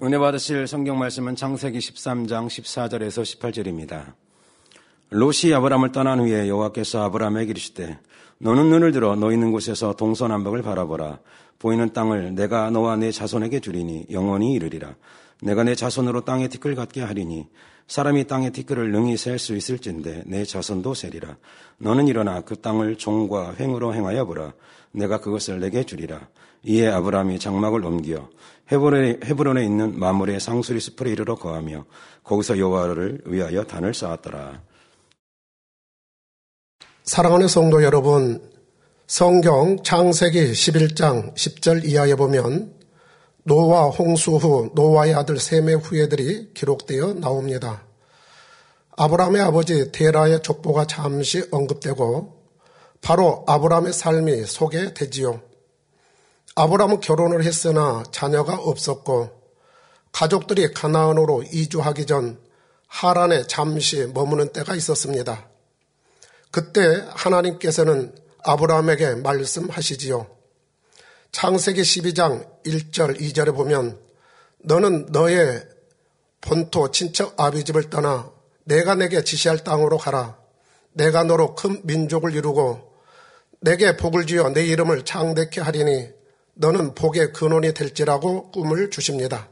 은혜 받으실 성경 말씀은 창세기 13장 14절에서 18절입니다. 롯이 아브람을 떠난 후에 여호와께서 아브람에게 이르시되 너는 눈을 들어 너 있는 곳에서 동서남북을 바라보라. 보이는 땅을 내가 너와 내 자손에게 주리니 영원히 이르리라. 내가 내 자손으로 땅에 티끌 갖게 하리니 사람이 땅의 티끌을 능히 셀 수 있을진데 내 자손도 세리라. 너는 일어나 그 땅을 종과 횡으로 행하여 보라. 내가 그것을 내게 주리라. 이에 아브람이 장막을 옮겨 헤브론에, 헤브론에 있는 마물의 상수리 숲을 이르러 거하며 거기서 여호와를 위하여 단을 쌓았더라. 사랑하는 성도 여러분, 성경 창세기 11장 10절 이하에 보면 노아 홍수 후 노아의 아들 셈의 후예들이 기록되어 나옵니다. 아브라함의 아버지 데라의 족보가 잠시 언급되고 바로 아브라함의 삶이 소개되지요. 아브라함은 결혼을 했으나 자녀가 없었고 가족들이 가나안으로 이주하기 전 하란에 잠시 머무는 때가 있었습니다. 그때 하나님께서는 아브라함에게 말씀하시지요. 창세기 12장 1절 2절에 보면 너는 너의 본토 친척 아비집을 떠나 내가 내게 지시할 땅으로 가라. 내가 너로 큰 민족을 이루고 내게 복을 지어 내 이름을 창대케 하리니 너는 복의 근원이 될지라고 꿈을 주십니다.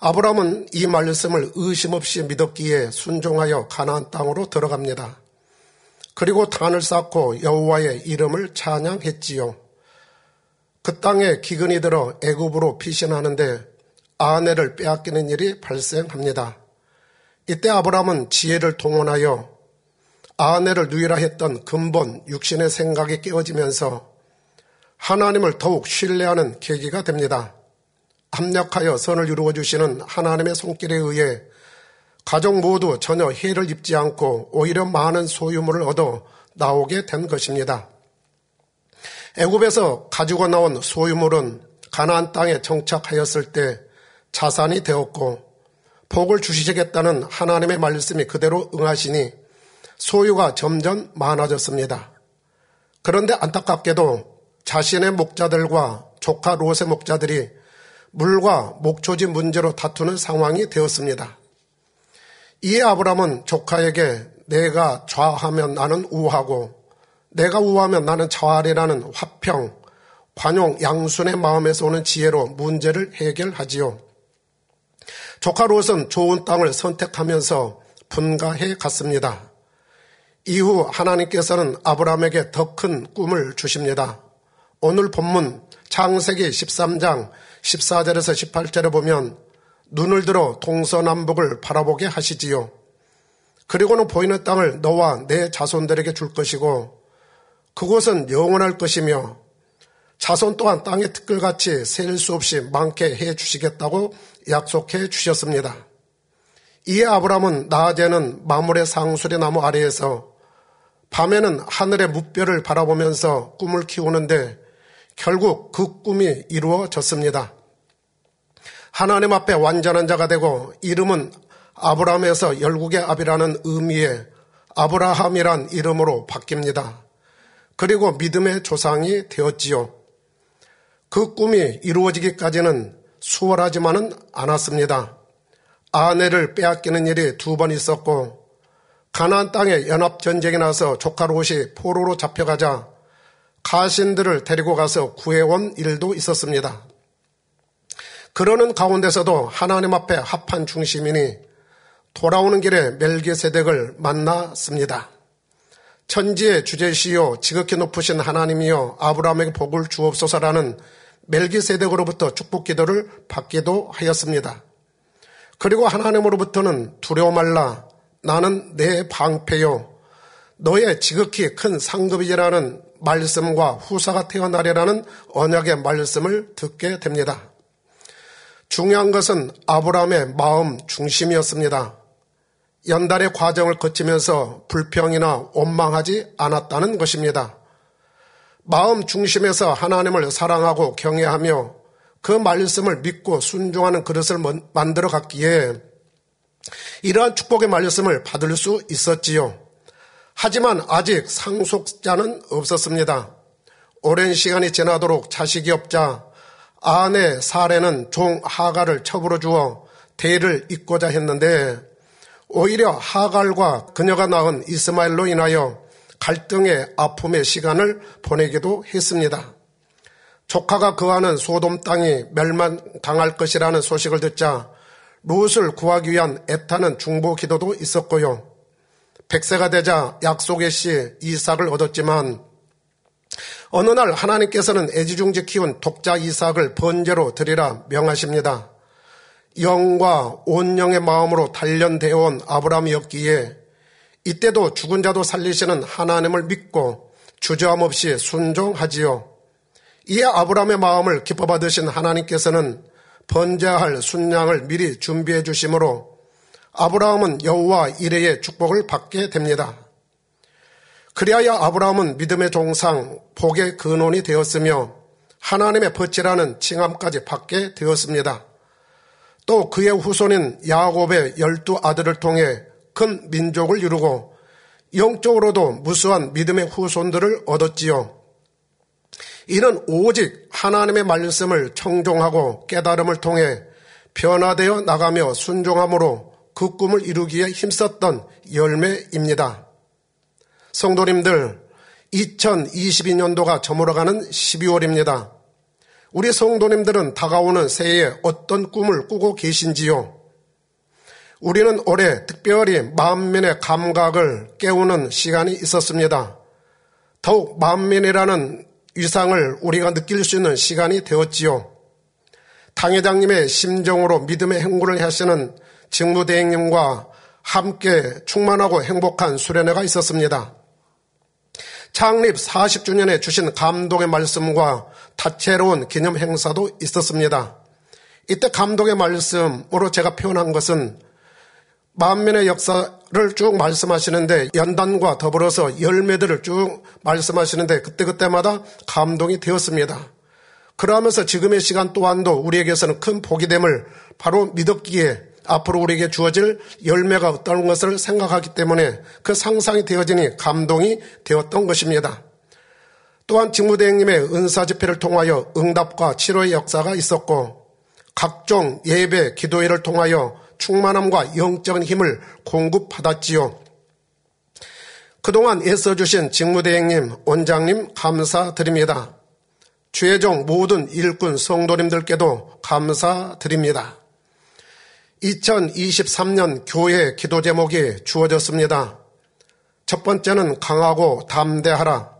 아브라함은 이 말씀을 의심 없이 믿었기에 순종하여 가나안 땅으로 들어갑니다. 그리고 단을 쌓고 여호와의 이름을 찬양했지요. 그 땅에 기근이 들어 애굽으로 피신하는데 아내를 빼앗기는 일이 발생합니다. 이때 아브라함은 지혜를 동원하여 아내를 누이라 했던 근본 육신의 생각이 깨어지면서 하나님을 더욱 신뢰하는 계기가 됩니다. 합력하여 선을 이루어 주시는 하나님의 손길에 의해 가족 모두 전혀 해를 입지 않고 오히려 많은 소유물을 얻어 나오게 된 것입니다. 애굽에서 가지고 나온 소유물은 가나안 땅에 정착하였을 때 자산이 되었고 복을 주시겠다는 하나님의 말씀이 그대로 응하시니 소유가 점점 많아졌습니다. 그런데 안타깝게도 자신의 목자들과 조카 롯의 목자들이 물과 목초지 문제로 다투는 상황이 되었습니다. 이에 아브람은 조카에게 내가 좌하면 나는 우하고 내가 우하면 나는 좌하리라는 화평, 관용, 양순의 마음에서 오는 지혜로 문제를 해결하지요. 조카 롯은 좋은 땅을 선택하면서 분가해 갔습니다. 이후 하나님께서는 아브라함에게 더 큰 꿈을 주십니다. 오늘 본문 창세기 13장 14절에서 18절에 보면 눈을 들어 동서남북을 바라보게 하시지요. 그리고는 보이는 땅을 너와 내 자손들에게 줄 것이고 그곳은 영원할 것이며 자손 또한 땅의 특글같이 셀 수 없이 많게 해 주시겠다고 약속해 주셨습니다. 이에 아브라함은 낮에는 마물의 상수리 나무 아래에서 밤에는 하늘의 무별을 바라보면서 꿈을 키우는데 결국 그 꿈이 이루어졌습니다. 하나님 앞에 완전한 자가 되고 이름은 아브라함에서 열국의 아비라는 의미의 아브라함이란 이름으로 바뀝니다. 그리고 믿음의 조상이 되었지요. 그 꿈이 이루어지기까지는 수월하지만은 않았습니다. 아내를 빼앗기는 일이 두 번 있었고 가나안 땅에 연합 전쟁이 나서 조카 롯이 포로로 잡혀가자 가신들을 데리고 가서 구해온 일도 있었습니다. 그러는 가운데서도 하나님 앞에 합한 중심이니 돌아오는 길에 멜기세덱을 만났습니다. 천지의 주제시요 지극히 높으신 하나님이여 아브라함에게 복을 주옵소서라는 멜기세덱으로부터 축복 기도를 받기도 하였습니다. 그리고 하나님으로부터는 두려워 말라 나는 내 방패요 너의 지극히 큰 상급이라는 말씀과 후사가 태어나리라는 언약의 말씀을 듣게 됩니다. 중요한 것은 아브라함의 마음 중심이었습니다. 연달의 과정을 거치면서 불평이나 원망하지 않았다는 것입니다. 마음 중심에서 하나님을 사랑하고 경외하며 그 말씀을 믿고 순종하는 그릇을 만들어 갔기에 이러한 축복의 말씀을 받을 수 있었지요. 하지만 아직 상속자는 없었습니다. 오랜 시간이 지나도록 자식이 없자 아내 사례는 종 하갈을 첩으로 주어 대를 잇고자 했는데 오히려 하갈과 그녀가 낳은 이스마엘로 인하여 갈등의 아픔의 시간을 보내기도 했습니다. 조카가 거하는 소돔 땅이 멸망당할 것이라는 소식을 듣자 룻을 구하기 위한 애타는 중보 기도도 있었고요. 백세가 되자 약속의 시 이삭을 얻었지만 어느 날 하나님께서는 애지중지 키운 독자 이삭을 번제로 드리라 명하십니다. 영과 온 영의 마음으로 단련되어 온 아브라함이었기에 이때도 죽은 자도 살리시는 하나님을 믿고 주저함 없이 순종하지요. 이에 아브라함의 마음을 기뻐 받으신 하나님께서는 번제할 순양을 미리 준비해 주심으로 아브라함은 여호와 이레의 축복을 받게 됩니다. 그리하여 아브라함은 믿음의 종상, 복의 근원이 되었으며 하나님의 벗지라는 칭함까지 받게 되었습니다. 또 그의 후손인 야곱의 열두 아들을 통해 큰 민족을 이루고 영적으로도 무수한 믿음의 후손들을 얻었지요. 이는 오직 하나님의 말씀을 청종하고 깨달음을 통해 변화되어 나가며 순종함으로 그 꿈을 이루기에 힘썼던 열매입니다. 성도님들, 2022년도가 저물어가는 12월입니다. 우리 성도님들은 다가오는 새해에 어떤 꿈을 꾸고 계신지요? 우리는 올해 특별히 만민의 감각을 깨우는 시간이 있었습니다. 더욱 만민이라는 위상을 우리가 느낄 수 있는 시간이 되었지요. 당회장님의 심정으로 믿음의 행보를 하시는 직무대행님과 함께 충만하고 행복한 수련회가 있었습니다. 창립 40주년에 주신 감동의 말씀과 다채로운 기념 행사도 있었습니다. 이때 감동의 말씀으로 제가 표현한 것은 만면의 역사를 쭉 말씀하시는데 연단과 더불어서 열매들을 쭉 말씀하시는데 그때그때마다 감동이 되었습니다. 그러하면서 지금의 시간 또한도 우리에게서는 큰 복이 됨을 바로 믿었기에 앞으로 우리에게 주어질 열매가 어떤 것을 생각하기 때문에 그 상상이 되어지니 감동이 되었던 것입니다. 또한 직무대행님의 은사 집회를 통하여 응답과 치료의 역사가 있었고 각종 예배, 기도회를 통하여 충만함과 영적인 힘을 공급받았지요. 그동안 애써주신 직무대행님, 원장님 감사드립니다. 최종 모든 일꾼 성도님들께도 감사드립니다. 2023년 교회 기도 제목이 주어졌습니다. 첫 번째는 강하고 담대하라.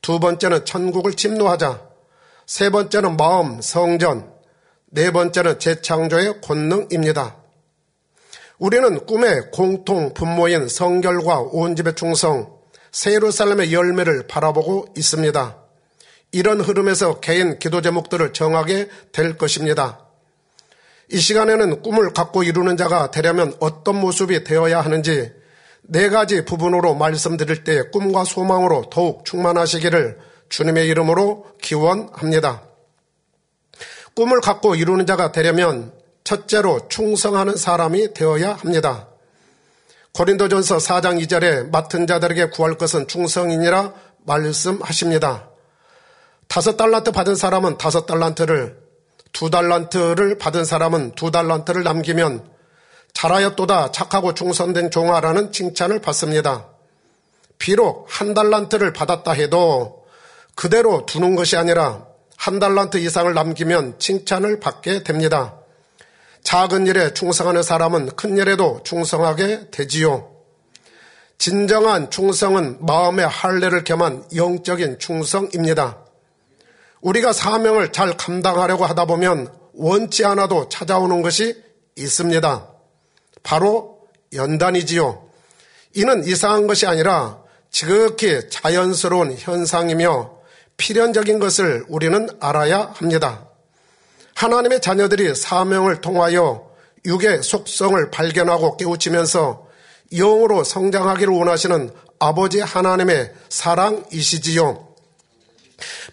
두 번째는 천국을 침노하자. 세 번째는 마음 성전. 네 번째는 재창조의 권능입니다. 우리는 꿈의 공통 분모인 성결과 온 집의 충성, 세루살렘의 열매를 바라보고 있습니다. 이런 흐름에서 개인 기도 제목들을 정하게 될 것입니다. 이 시간에는 꿈을 갖고 이루는 자가 되려면 어떤 모습이 되어야 하는지 네 가지 부분으로 말씀드릴 때 꿈과 소망으로 더욱 충만하시기를 주님의 이름으로 기원합니다. 꿈을 갖고 이루는 자가 되려면 첫째로 충성하는 사람이 되어야 합니다. 고린도전서 4장 2절에 맡은 자들에게 구할 것은 충성이니라 말씀하십니다. 다섯 달란트 받은 사람은 다섯 달란트를 두 달란트를 받은 사람은 두 달란트를 남기면 잘하였도다 착하고 충성된 종아라는 칭찬을 받습니다. 비록 한 달란트를 받았다 해도 그대로 두는 것이 아니라 한 달란트 이상을 남기면 칭찬을 받게 됩니다. 작은 일에 충성하는 사람은 큰 일에도 충성하게 되지요. 진정한 충성은 마음의 할례를 겸한 영적인 충성입니다. 우리가 사명을 잘 감당하려고 하다 보면 원치 않아도 찾아오는 것이 있습니다. 바로 연단이지요. 이는 이상한 것이 아니라 지극히 자연스러운 현상이며 필연적인 것을 우리는 알아야 합니다. 하나님의 자녀들이 사명을 통하여 육의 속성을 발견하고 깨우치면서 영으로 성장하기를 원하시는 아버지 하나님의 사랑이시지요.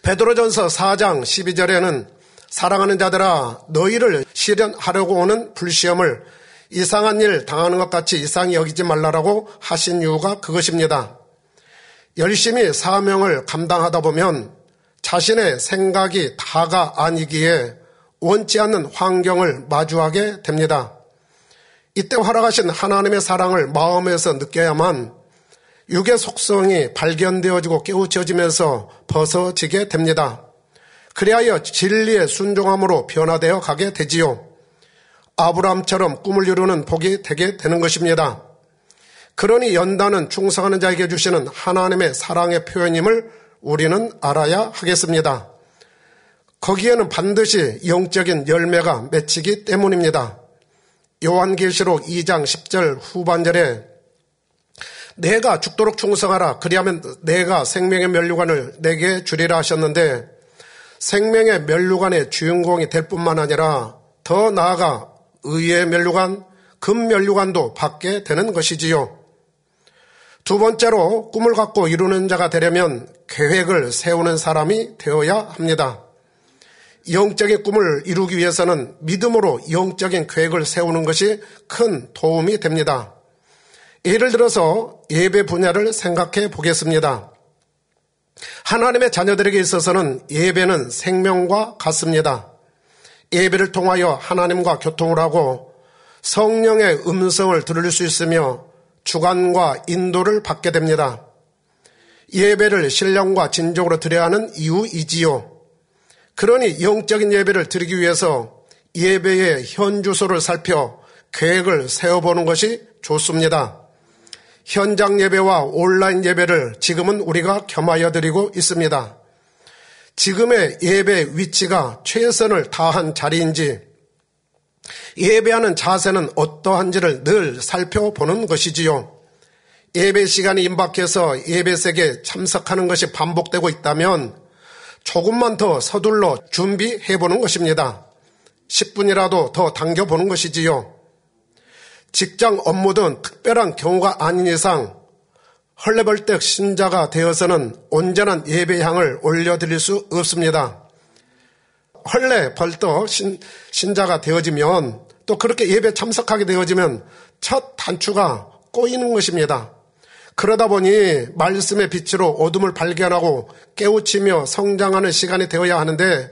베드로전서 4장 12절에는 사랑하는 자들아 너희를 실현하려고 오는 불시험을 이상한 일 당하는 것 같이 이상히 여기지 말라라고 하신 이유가 그것입니다. 열심히 사명을 감당하다 보면 자신의 생각이 다가 아니기에 원치 않는 환경을 마주하게 됩니다. 이때 활약하신 하나님의 사랑을 마음에서 느껴야만 육의 속성이 발견되어지고 깨우쳐지면서 벗어지게 됩니다. 그리하여 진리의 순종함으로 변화되어 가게 되지요. 아브라함처럼 꿈을 이루는 복이 되게 되는 것입니다. 그러니 연단은 충성하는 자에게 주시는 하나님의 사랑의 표현임을 우리는 알아야 하겠습니다. 거기에는 반드시 영적인 열매가 맺히기 때문입니다. 요한계시록 2장 10절 후반절에 내가 죽도록 충성하라. 그리하면 내가 생명의 면류관을 내게 주리라 하셨는데 생명의 면류관의 주인공이 될 뿐만 아니라 더 나아가 의의 면류관, 금 면류관도 받게 되는 것이지요. 두 번째로 꿈을 갖고 이루는 자가 되려면 계획을 세우는 사람이 되어야 합니다. 영적인 꿈을 이루기 위해서는 믿음으로 영적인 계획을 세우는 것이 큰 도움이 됩니다. 예를 들어서 예배 분야를 생각해 보겠습니다. 하나님의 자녀들에게 있어서는 예배는 생명과 같습니다. 예배를 통하여 하나님과 교통을 하고 성령의 음성을 들을 수 있으며 주관과 인도를 받게 됩니다. 예배를 신령과 진정으로 드려야 하는 이유이지요. 그러니 영적인 예배를 드리기 위해서 예배의 현 주소를 살펴 계획을 세워보는 것이 좋습니다. 현장 예배와 온라인 예배를 지금은 우리가 겸하여 드리고 있습니다. 지금의 예배 위치가 최선을 다한 자리인지 예배하는 자세는 어떠한지를 늘 살펴보는 것이지요. 예배 시간이 임박해서 예배색에 참석하는 것이 반복되고 있다면 조금만 더 서둘러 준비해 보는 것입니다. 10분이라도 더 당겨보는 것이지요. 직장 업무든 특별한 경우가 아닌 이상 헐레벌떡 신자가 되어서는 온전한 예배향을 올려드릴 수 없습니다. 헐레벌떡 신, 신자가 되어지면 또 그렇게 예배 참석하게 되어지면 첫 단추가 꼬이는 것입니다. 그러다 보니 말씀의 빛으로 어둠을 발견하고 깨우치며 성장하는 시간이 되어야 하는데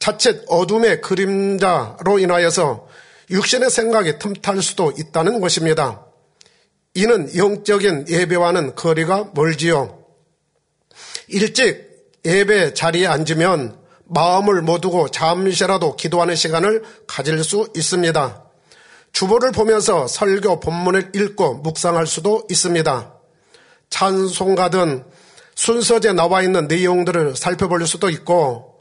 자칫 어둠의 그림자로 인하여서 육신의 생각이 틈탈 수도 있다는 것입니다. 이는 영적인 예배와는 거리가 멀지요. 일찍 예배 자리에 앉으면 마음을 모두고 잠시라도 기도하는 시간을 가질 수 있습니다. 주보를 보면서 설교 본문을 읽고 묵상할 수도 있습니다. 찬송가든 순서제 나와 있는 내용들을 살펴볼 수도 있고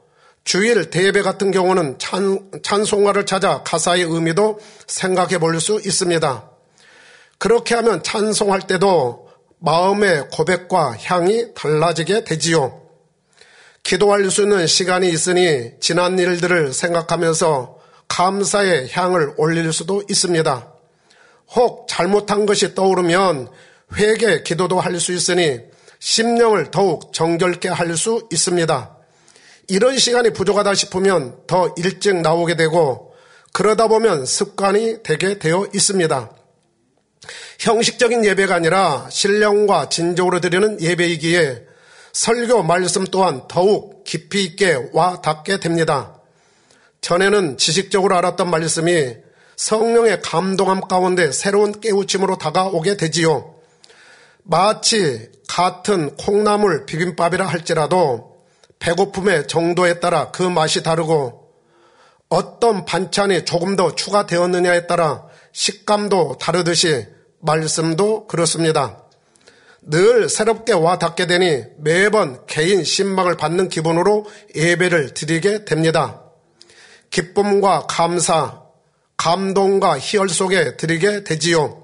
주일 대배 같은 경우는 찬, 찬송가를 찾아 가사의 의미도 생각해 볼 수 있습니다. 그렇게 하면 찬송할 때도 마음의 고백과 향이 달라지게 되지요. 기도할 수 있는 시간이 있으니 지난 일들을 생각하면서 감사의 향을 올릴 수도 있습니다. 혹 잘못한 것이 떠오르면 회개 기도도 할 수 있으니 심령을 더욱 정결케 할 수 있습니다. 이런 시간이 부족하다 싶으면 더 일찍 나오게 되고 그러다 보면 습관이 되게 되어 있습니다. 형식적인 예배가 아니라 신령과 진정으로 드리는 예배이기에 설교 말씀 또한 더욱 깊이 있게 와 닿게 됩니다. 전에는 지식적으로 알았던 말씀이 성령의 감동함 가운데 새로운 깨우침으로 다가오게 되지요. 마치 같은 콩나물 비빔밥이라 할지라도 배고픔의 정도에 따라 그 맛이 다르고 어떤 반찬이 조금 더 추가되었느냐에 따라 식감도 다르듯이 말씀도 그렇습니다. 늘 새롭게 와 닿게 되니 매번 개인 신망을 받는 기분으로 예배를 드리게 됩니다. 기쁨과 감사, 감동과 희열 속에 드리게 되지요.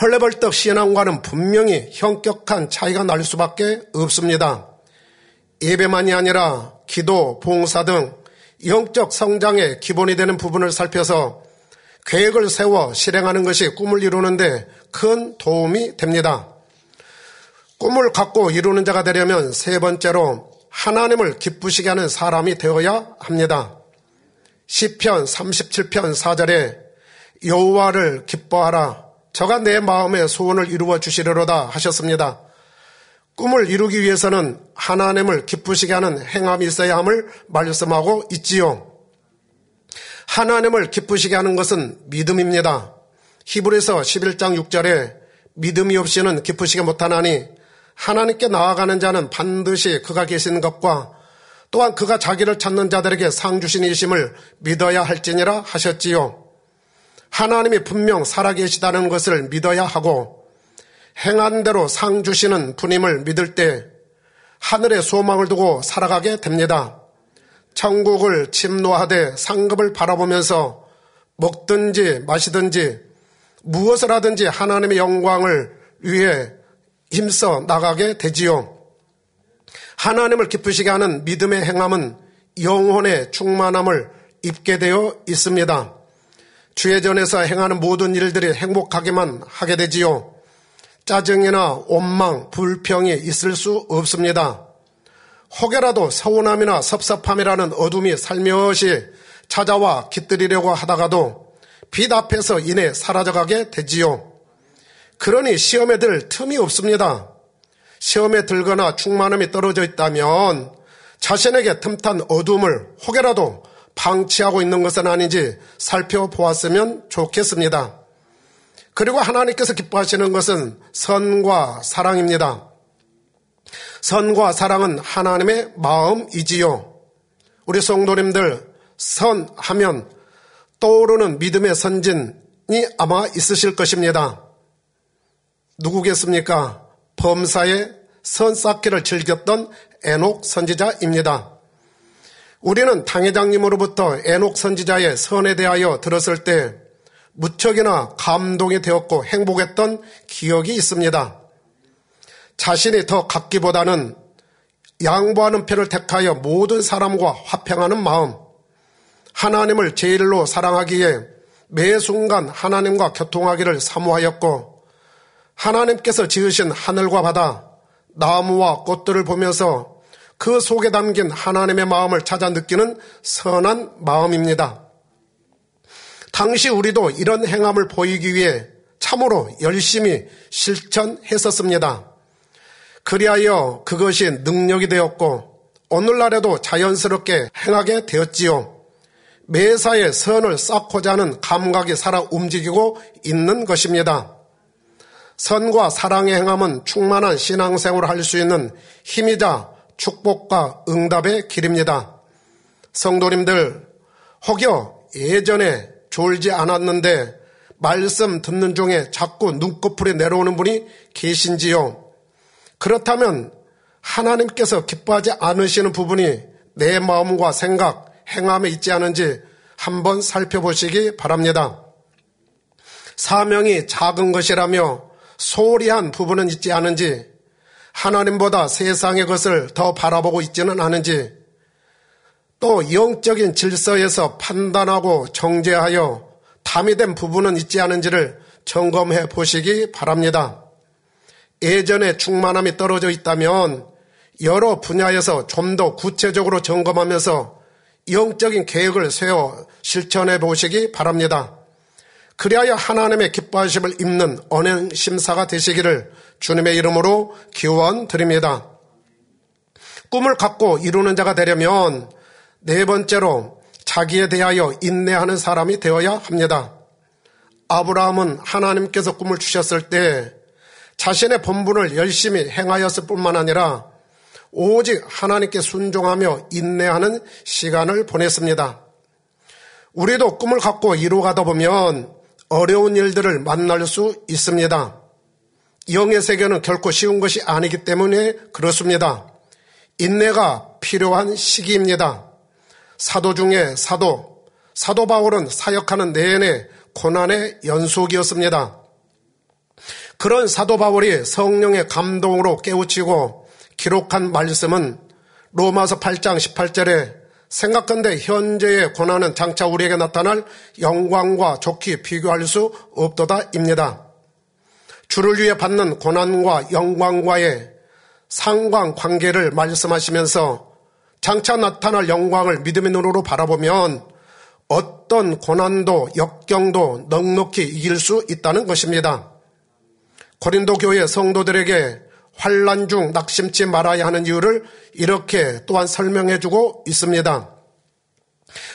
헐레벌떡 신앙과는 분명히 현격한 차이가 날 수밖에 없습니다. 예배만이 아니라 기도, 봉사 등 영적 성장의 기본이 되는 부분을 살펴서 계획을 세워 실행하는 것이 꿈을 이루는데 큰 도움이 됩니다. 꿈을 갖고 이루는 자가 되려면 세 번째로 하나님을 기쁘시게 하는 사람이 되어야 합니다. 시편 37편 4절에 여호와를 기뻐하라 저가 내 마음의 소원을 이루어 주시려로다 하셨습니다. 꿈을 이루기 위해서는 하나님을 기쁘시게 하는 행함이 있어야 함을 말씀하고 있지요. 하나님을 기쁘시게 하는 것은 믿음입니다. 히브리서 11장 6절에 믿음이 없이는 기쁘시게 못하나니 하나님께 나아가는 자는 반드시 그가 계신 것과 또한 그가 자기를 찾는 자들에게 상 주신 이심을 믿어야 할지니라 하셨지요. 하나님이 분명 살아계시다는 것을 믿어야 하고 행한 대로 상 주시는 분임을 믿을 때 하늘에 소망을 두고 살아가게 됩니다. 천국을 침노하되 상급을 바라보면서 먹든지 마시든지 무엇을 하든지 하나님의 영광을 위해 힘써 나가게 되지요. 하나님을 기쁘시게 하는 믿음의 행함은 영혼의 충만함을 입게 되어 있습니다. 주의전에서 행하는 모든 일들이 행복하게만 하게 되지요. 짜증이나 원망, 불평이 있을 수 없습니다. 혹여라도 서운함이나 섭섭함이라는 어둠이 살며시 찾아와 깃들이려고 하다가도 빛 앞에서 이내 사라져가게 되지요. 그러니 시험에 들 틈이 없습니다. 시험에 들거나 충만함이 떨어져 있다면 자신에게 틈탄 어둠을 혹여라도 방치하고 있는 것은 아닌지 살펴보았으면 좋겠습니다. 그리고 하나님께서 기뻐하시는 것은 선과 사랑입니다. 선과 사랑은 하나님의 마음이지요. 우리 성도님들 선하면 떠오르는 믿음의 선진이 아마 있으실 것입니다. 누구겠습니까? 범사의 선 쌓기를 즐겼던 에녹 선지자입니다. 우리는 당회장님으로부터 에녹 선지자의 선에 대하여 들었을 때 무척이나 감동이 되었고 행복했던 기억이 있습니다. 자신이 더 갖기보다는 양보하는 편을 택하여 모든 사람과 화평하는 마음, 하나님을 제일로 사랑하기에 매 순간 하나님과 교통하기를 사모하였고, 하나님께서 지으신 하늘과 바다, 나무와 꽃들을 보면서 그 속에 담긴 하나님의 마음을 찾아 느끼는 선한 마음입니다. 당시 우리도 이런 행함을 보이기 위해 참으로 열심히 실천했었습니다. 그리하여 그것이 능력이 되었고 오늘날에도 자연스럽게 행하게 되었지요. 매사에 선을 쌓고자 하는 감각이 살아 움직이고 있는 것입니다. 선과 사랑의 행함은 충만한 신앙생활을 할 수 있는 힘이자 축복과 응답의 길입니다. 성도님들, 혹여 예전에 졸지 않았는데 말씀 듣는 중에 자꾸 눈꺼풀이 내려오는 분이 계신지요? 그렇다면 하나님께서 기뻐하지 않으시는 부분이 내 마음과 생각, 행함에 있지 않은지 한번 살펴보시기 바랍니다. 사명이 작은 것이라며 소홀히 한 부분은 있지 않은지 하나님보다 세상의 것을 더 바라보고 있지는 않은지 또 영적인 질서에서 판단하고 정죄하여 담이 된 부분은 있지 않은지를 점검해 보시기 바랍니다. 예전에 충만함이 떨어져 있다면 여러 분야에서 좀 더 구체적으로 점검하면서 영적인 계획을 세워 실천해 보시기 바랍니다. 그리하여 하나님의 기뻐하심을 입는 언행 심사가 되시기를 주님의 이름으로 기원 드립니다. 꿈을 갖고 이루는 자가 되려면 네 번째로 자기에 대하여 인내하는 사람이 되어야 합니다. 아브라함은 하나님께서 꿈을 주셨을 때 자신의 본분을 열심히 행하였을 뿐만 아니라 오직 하나님께 순종하며 인내하는 시간을 보냈습니다. 우리도 꿈을 갖고 이루어가다 보면 어려운 일들을 만날 수 있습니다. 영의 세계는 결코 쉬운 것이 아니기 때문에 그렇습니다. 인내가 필요한 시기입니다. 사도 중에 사도, 사도 바울은 사역하는 내내 고난의 연속이었습니다. 그런 사도 바울이 성령의 감동으로 깨우치고 기록한 말씀은 로마서 8장 18절에 생각한데 현재의 고난은 장차 우리에게 나타날 영광과 좋게 비교할 수 없도다입니다. 주를 위해 받는 고난과 영광과의 상관 관계를 말씀하시면서 장차 나타날 영광을 믿음의 눈으로 바라보면 어떤 고난도 역경도 넉넉히 이길 수 있다는 것입니다. 고린도 교회 성도들에게 환란 중 낙심치 말아야 하는 이유를 이렇게 또한 설명해 주고 있습니다.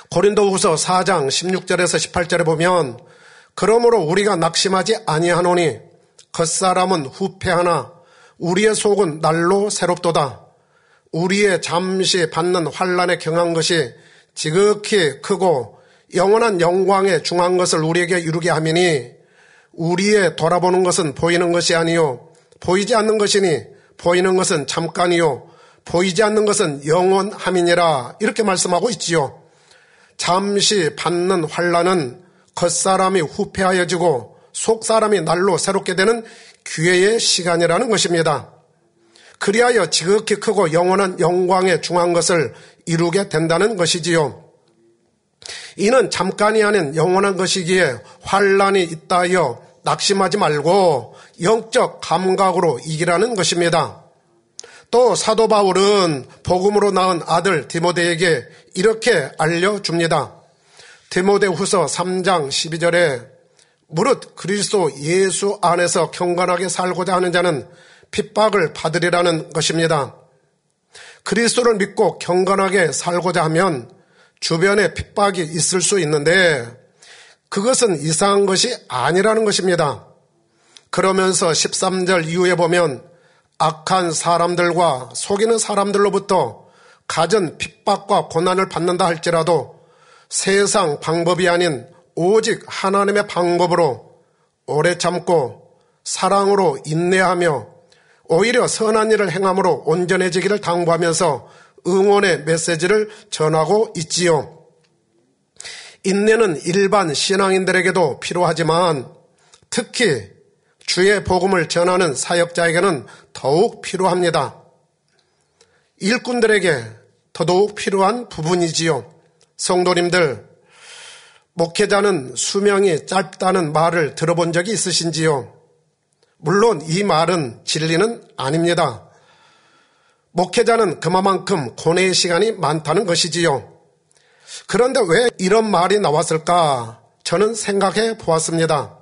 고린도후서 4장 16절에서 18절에 보면 그러므로 우리가 낙심하지 아니하노니 겉사람은 후패하나 우리의 속은 날로 새롭도다. 우리의 잠시 받는 환란에 경한 것이 지극히 크고 영원한 영광에 중한 것을 우리에게 이루게 하미니 우리의 돌아보는 것은 보이는 것이 아니요 보이지 않는 것이니 보이는 것은 잠깐이요 보이지 않는 것은 영원함이니라 이렇게 말씀하고 있지요. 잠시 받는 환란은 겉사람이 후패하여지고 속사람이 날로 새롭게 되는 기회의 시간이라는 것입니다. 그리하여 지극히 크고 영원한 영광에 중한 것을 이루게 된다는 것이지요. 이는 잠깐이 아닌 영원한 것이기에 환란이 있다 하여 낙심하지 말고 영적 감각으로 이기라는 것입니다. 또 사도 바울은 복음으로 낳은 아들 디모데에게 이렇게 알려줍니다. 디모데 후서 3장 12절에 무릇 그리스도 예수 안에서 경건하게 살고자 하는 자는 핍박을 받으리라는 것입니다. 그리스도를 믿고 경건하게 살고자 하면 주변에 핍박이 있을 수 있는데 그것은 이상한 것이 아니라는 것입니다. 그러면서 13절 이후에 보면 악한 사람들과 속이는 사람들로부터 가진 핍박과 고난을 받는다 할지라도 세상 방법이 아닌 오직 하나님의 방법으로 오래 참고 사랑으로 인내하며 오히려 선한 일을 행함으로 온전해지기를 당부하면서 응원의 메시지를 전하고 있지요. 인내는 일반 신앙인들에게도 필요하지만 특히 주의 복음을 전하는 사역자에게는 더욱 필요합니다. 일꾼들에게 더더욱 필요한 부분이지요. 성도님들, 목회자는 수명이 짧다는 말을 들어본 적이 있으신지요? 물론 이 말은 진리는 아닙니다. 목회자는 그만큼 고뇌의 시간이 많다는 것이지요. 그런데 왜 이런 말이 나왔을까? 저는 생각해 보았습니다.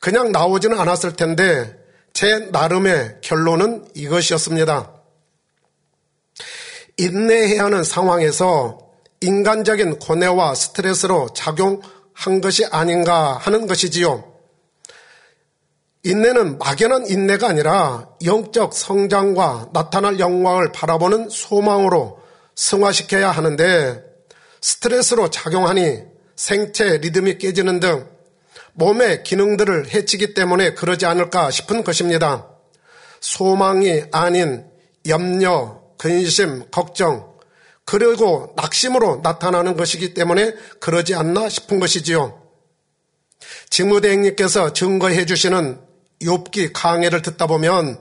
그냥 나오지는 않았을 텐데 제 나름의 결론은 이것이었습니다. 인내해야 하는 상황에서 인간적인 고뇌와 스트레스로 작용한 것이 아닌가 하는 것이지요. 인내는 막연한 인내가 아니라 영적 성장과 나타날 영광을 바라보는 소망으로 승화시켜야 하는데 스트레스로 작용하니 생체 리듬이 깨지는 등 몸의 기능들을 해치기 때문에 그러지 않을까 싶은 것입니다. 소망이 아닌 염려, 근심, 걱정, 그리고 낙심으로 나타나는 것이기 때문에 그러지 않나 싶은 것이지요. 직무대행님께서 증거해 주시는 욥기 강해를 듣다 보면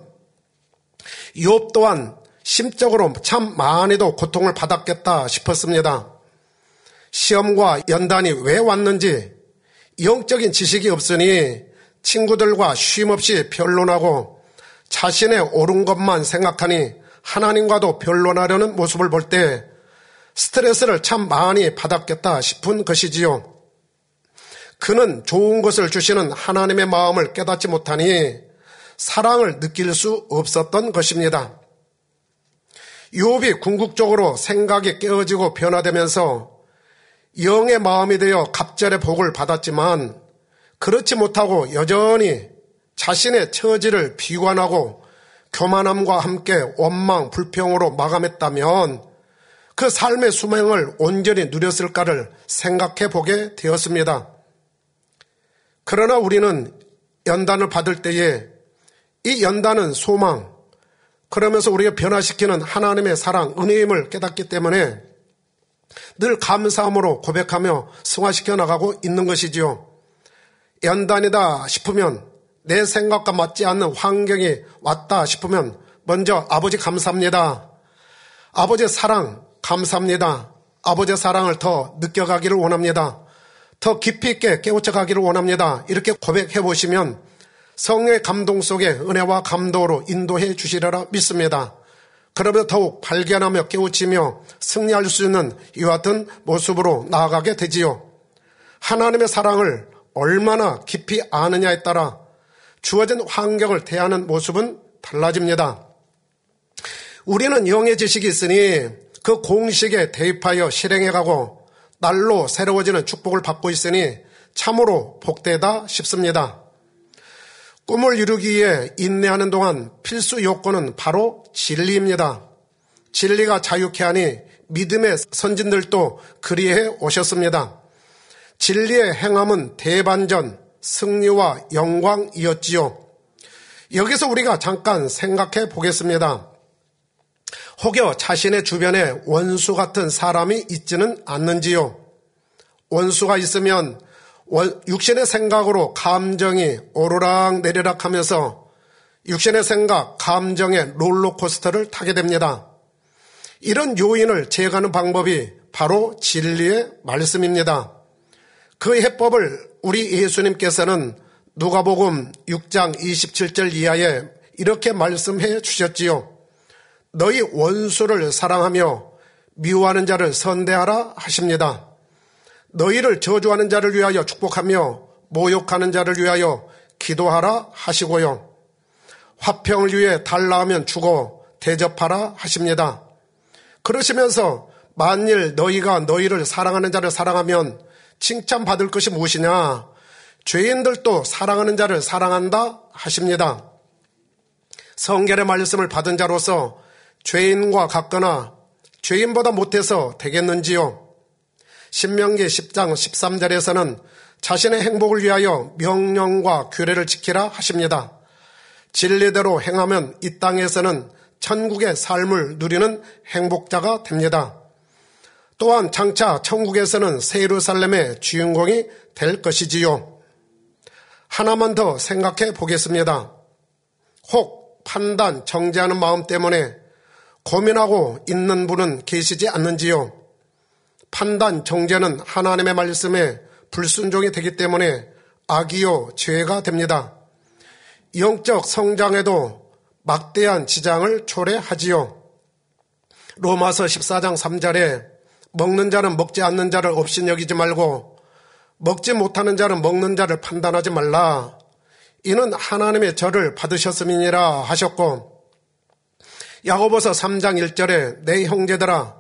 욥 또한 심적으로 참 많이도 고통을 받았겠다 싶었습니다. 시험과 연단이 왜 왔는지 영적인 지식이 없으니 친구들과 쉼없이 변론하고 자신의 옳은 것만 생각하니 하나님과도 변론하려는 모습을 볼 때 스트레스를 참 많이 받았겠다 싶은 것이지요. 그는 좋은 것을 주시는 하나님의 마음을 깨닫지 못하니 사랑을 느낄 수 없었던 것입니다. 유업이 궁극적으로 생각이 깨어지고 변화되면서 영의 마음이 되어 갑절의 복을 받았지만 그렇지 못하고 여전히 자신의 처지를 비관하고 교만함과 함께 원망, 불평으로 마감했다면 그 삶의 수명을 온전히 누렸을까를 생각해 보게 되었습니다. 그러나 우리는 연단을 받을 때에 이 연단은 소망, 그러면서 우리가 변화시키는 하나님의 사랑, 은혜임을 깨닫기 때문에 늘 감사함으로 고백하며 승화시켜 나가고 있는 것이지요. 연단이다 싶으면 내 생각과 맞지 않는 환경이 왔다 싶으면 먼저 아버지 감사합니다. 아버지의 사랑 감사합니다. 아버지의 사랑을 더 느껴가기를 원합니다. 더 깊이 있게 깨우쳐 가기를 원합니다. 이렇게 고백해 보시면 성령의 감동 속에 은혜와 감동으로 인도해 주시리라 믿습니다. 그러면 더욱 발견하며 깨우치며 승리할 수 있는 이와 같은 모습으로 나아가게 되지요. 하나님의 사랑을 얼마나 깊이 아느냐에 따라 주어진 환경을 대하는 모습은 달라집니다. 우리는 영의 지식이 있으니 그 공식에 대입하여 실행해가고 날로 새로워지는 축복을 받고 있으니 참으로 복되다 싶습니다. 꿈을 이루기 위해 인내하는 동안 필수 요건은 바로 진리입니다. 진리가 자유케 하니 믿음의 선진들도 그리해 오셨습니다. 진리의 행함은 대반전, 승리와 영광이었지요. 여기서 우리가 잠깐 생각해 보겠습니다. 혹여 자신의 주변에 원수 같은 사람이 있지는 않는지요? 원수가 있으면 육신의 생각으로 감정이 오르락 내리락 하면서 육신의 생각, 감정의 롤러코스터를 타게 됩니다. 이런 요인을 제거하는 방법이 바로 진리의 말씀입니다. 그 해법을 우리 예수님께서는 누가복음 6장 27절 이하에 이렇게 말씀해 주셨지요. 너희 원수를 사랑하며 미워하는 자를 선대하라 하십니다. 너희를 저주하는 자를 위하여 축복하며 모욕하는 자를 위하여 기도하라 하시고요. 화평을 위해 달라하면 주고 대접하라 하십니다. 그러시면서 만일 너희가 너희를 사랑하는 자를 사랑하면 칭찬받을 것이 무엇이냐? 죄인들도 사랑하는 자를 사랑한다 하십니다. 성결의 말씀을 받은 자로서 죄인과 같거나 죄인보다 못해서 되겠는지요? 신명기 10장 13절에서는 자신의 행복을 위하여 명령과 규례를 지키라 하십니다. 진리대로 행하면 이 땅에서는 천국의 삶을 누리는 행복자가 됩니다. 또한 장차 천국에서는 세루살렘의 주인공이 될 것이지요. 하나만 더 생각해 보겠습니다. 혹 판단, 정죄하는 마음 때문에 고민하고 있는 분은 계시지 않는지요? 판단, 정죄는 하나님의 말씀에 불순종이 되기 때문에 악이요, 죄가 됩니다. 영적 성장에도 막대한 지장을 초래하지요. 로마서 14장 3절에 먹는 자는 먹지 않는 자를 없인 여기지 말고 먹지 못하는 자는 먹는 자를 판단하지 말라. 이는 하나님의 절을 받으셨음이니라 하셨고 야고보서 3장 1절에 내 형제들아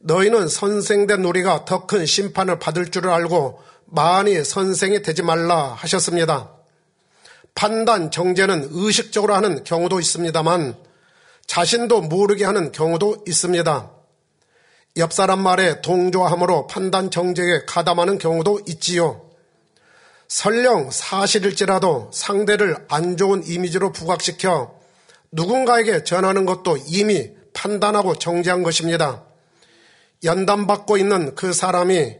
너희는 선생된 우리가 더 큰 심판을 받을 줄을 알고 많이 선생이 되지 말라 하셨습니다. 판단, 정죄는 의식적으로 하는 경우도 있습니다만 자신도 모르게 하는 경우도 있습니다. 옆 사람 말에 동조함으로 판단 정죄에 가담하는 경우도 있지요. 설령 사실일지라도 상대를 안 좋은 이미지로 부각시켜 누군가에게 전하는 것도 이미 판단하고 정죄한 것입니다. 연단받고 있는 그 사람이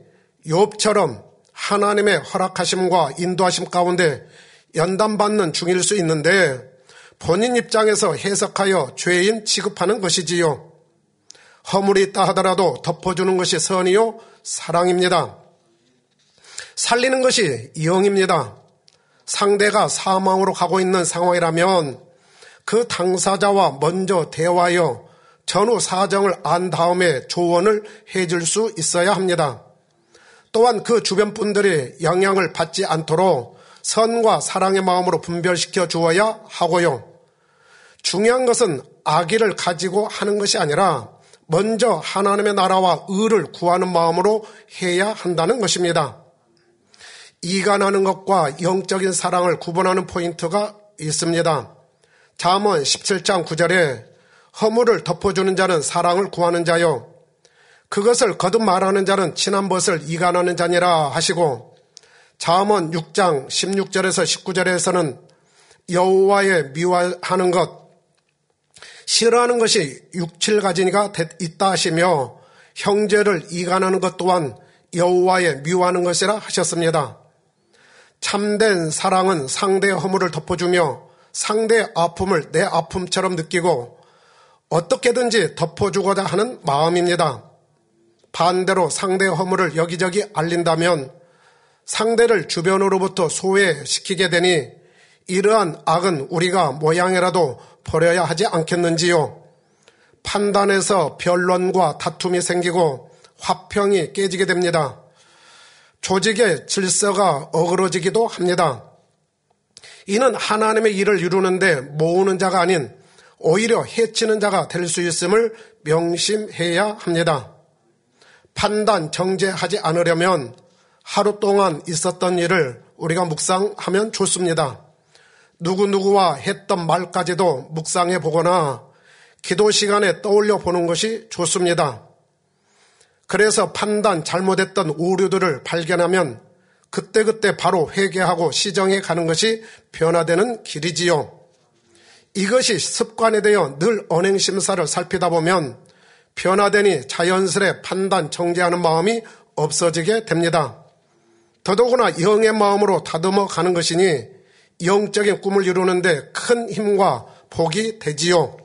욥처럼 하나님의 허락하심과 인도하심 가운데 연단받는 중일 수 있는데 본인 입장에서 해석하여 죄인 취급하는 것이지요. 허물이 있다 하더라도 덮어주는 것이 선이요 사랑입니다. 살리는 것이 영입니다. 상대가 사망으로 가고 있는 상황이라면 그 당사자와 먼저 대화하여 전후 사정을 안 다음에 조언을 해줄 수 있어야 합니다. 또한 그 주변 분들이 영향을 받지 않도록 선과 사랑의 마음으로 분별시켜 주어야 하고요. 중요한 것은 아기를 가지고 하는 것이 아니라 먼저 하나님의 나라와 의를 구하는 마음으로 해야 한다는 것입니다. 이간하는 것과 영적인 사랑을 구분하는 포인트가 있습니다. 잠언 17장 9절에 허물을 덮어주는 자는 사랑을 구하는 자요. 그것을 거듭 말하는 자는 친한 것을 이간하는 자니라 하시고 잠언 6장 16절에서 19절에서는 여호와의 미워하는 것 싫어하는 것이 육칠 가지니가 있다 하시며 형제를 이간하는 것 또한 여호와의 미워하는 것이라 하셨습니다. 참된 사랑은 상대의 허물을 덮어주며 상대의 아픔을 내 아픔처럼 느끼고 어떻게든지 덮어주고자 하는 마음입니다. 반대로 상대의 허물을 여기저기 알린다면 상대를 주변으로부터 소외시키게 되니 이러한 악은 우리가 모양이라도 버려야 하지 않겠는지요? 판단에서 변론과 다툼이 생기고 화평이 깨지게 됩니다. 조직의 질서가 어그러지기도 합니다. 이는 하나님의 일을 이루는데 모으는 자가 아닌 오히려 해치는 자가 될 수 있음을 명심해야 합니다. 판단, 정제하지 않으려면 하루 동안 있었던 일을 우리가 묵상하면 좋습니다. 누구누구와 했던 말까지도 묵상해 보거나 기도 시간에 떠올려 보는 것이 좋습니다. 그래서 판단 잘못했던 오류들을 발견하면 그때그때 바로 회개하고 시정해 가는 것이 변화되는 길이지요. 이것이 습관이 되어 늘 언행심사를 살피다 보면 변화되니 자연스레 판단 정제하는 마음이 없어지게 됩니다. 더더구나 영의 마음으로 다듬어 가는 것이니 영적인 꿈을 이루는데 큰 힘과 복이 되지요.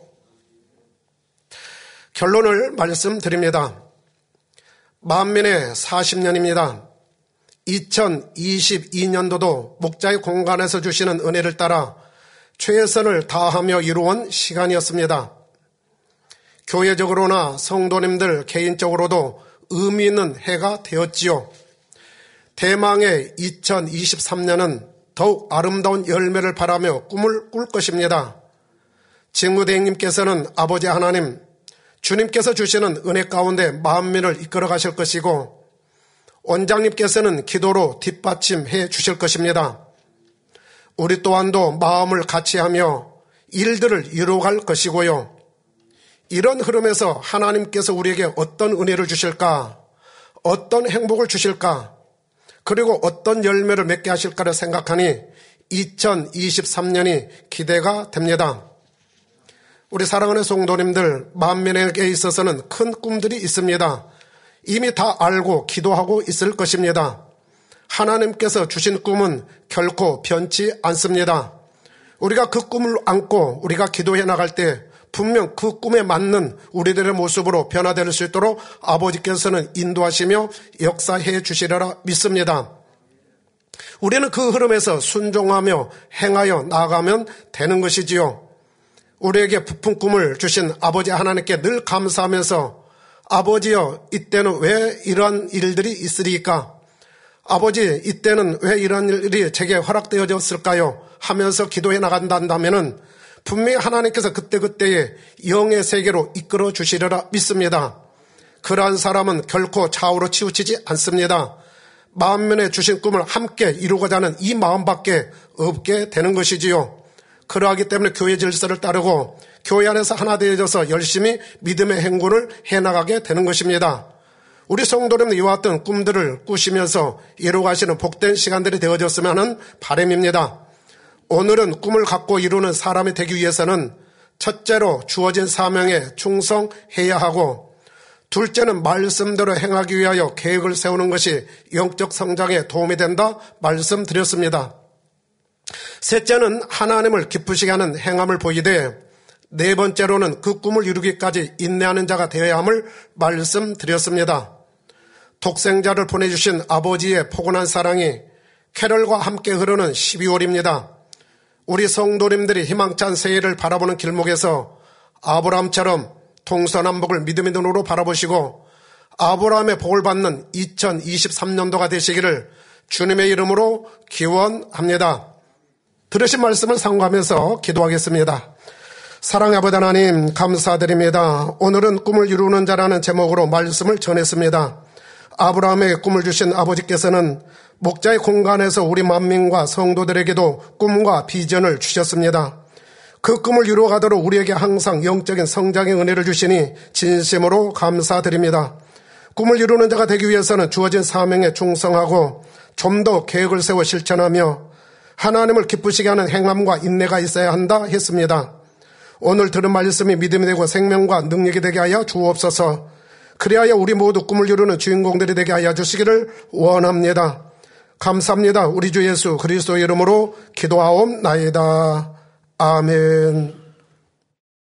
결론을 말씀드립니다. 만민의 40년입니다. 2022년도도 목자의 공간에서 주시는 은혜를 따라 최선을 다하며 이루어온 시간이었습니다. 교회적으로나 성도님들 개인적으로도 의미 있는 해가 되었지요. 대망의 2023년은 더욱 아름다운 열매를 바라며 꿈을 꿀 것입니다. 직무대행님께서는 아버지 하나님, 주님께서 주시는 은혜 가운데 만민을 이끌어 가실 것이고, 원장님께서는 기도로 뒷받침해 주실 것입니다. 우리 또한도 마음을 같이 하며 일들을 이루어갈 것이고요. 이런 흐름에서 하나님께서 우리에게 어떤 은혜를 주실까, 어떤 행복을 주실까, 그리고 어떤 열매를 맺게 하실까를 생각하니 2023년이 기대가 됩니다. 우리 사랑하는 성도님들, 만민에게 있어서는 큰 꿈들이 있습니다. 이미 다 알고 기도하고 있을 것입니다. 하나님께서 주신 꿈은 결코 변치 않습니다. 우리가 그 꿈을 안고 우리가 기도해 나갈 때 분명 그 꿈에 맞는 우리들의 모습으로 변화될 수 있도록 아버지께서는 인도하시며 역사해 주시리라 믿습니다. 우리는 그 흐름에서 순종하며 행하여 나아가면 되는 것이지요. 우리에게 부푼 꿈을 주신 아버지 하나님께 늘 감사하면서 아버지여 이때는 왜 이러한 일들이 있으리까? 아버지 이때는 왜 이런 일이 제게 허락되어졌을까요? 하면서 기도해 나간다면은 분명히 하나님께서 그때그때의 영의 세계로 이끌어 주시리라 믿습니다. 그러한 사람은 결코 좌우로 치우치지 않습니다. 마음면에 주신 꿈을 함께 이루고자 하는 이 마음밖에 없게 되는 것이지요. 그러하기 때문에 교회 질서를 따르고 교회 안에서 하나 되어져서 열심히 믿음의 행군을 해나가게 되는 것입니다. 우리 성도님들 이와 같은 꿈들을 꾸시면서 이루어가시는 복된 시간들이 되어졌으면 하는 바람입니다. 오늘은 꿈을 갖고 이루는 사람이 되기 위해서는 첫째로 주어진 사명에 충성해야 하고 둘째는 말씀대로 행하기 위하여 계획을 세우는 것이 영적 성장에 도움이 된다 말씀드렸습니다. 셋째는 하나님을 기쁘시게 하는 행함을 보이되 네 번째로는 그 꿈을 이루기까지 인내하는 자가 되어야 함을 말씀드렸습니다. 독생자를 보내주신 아버지의 포근한 사랑이 캐럴과 함께 흐르는 12월입니다. 우리 성도님들이 희망찬 새해를 바라보는 길목에서 아브라함처럼 동서남북을 믿음의 눈으로 바라보시고 아브라함의 복을 받는 2023년도가 되시기를 주님의 이름으로 기원합니다. 들으신 말씀을 상고하면서 기도하겠습니다. 사랑의 아버지 하나님 감사드립니다. 오늘은 꿈을 이루는 자라는 제목으로 말씀을 전했습니다. 아브라함의 꿈을 주신 아버지께서는 목자의 공간에서 우리 만민과 성도들에게도 꿈과 비전을 주셨습니다. 그 꿈을 이루어가도록 우리에게 항상 영적인 성장의 은혜를 주시니 진심으로 감사드립니다. 꿈을 이루는 자가 되기 위해서는 주어진 사명에 충성하고 좀 더 계획을 세워 실천하며 하나님을 기쁘시게 하는 행함과 인내가 있어야 한다 했습니다. 오늘 들은 말씀이 믿음이 되고 생명과 능력이 되게 하여 주옵소서. 그리하여 우리 모두 꿈을 이루는 주인공들이 되게 하여 주시기를 원합니다. 감사합니다. 우리 주 예수 그리스도 이름으로 기도하옵나이다. 아멘.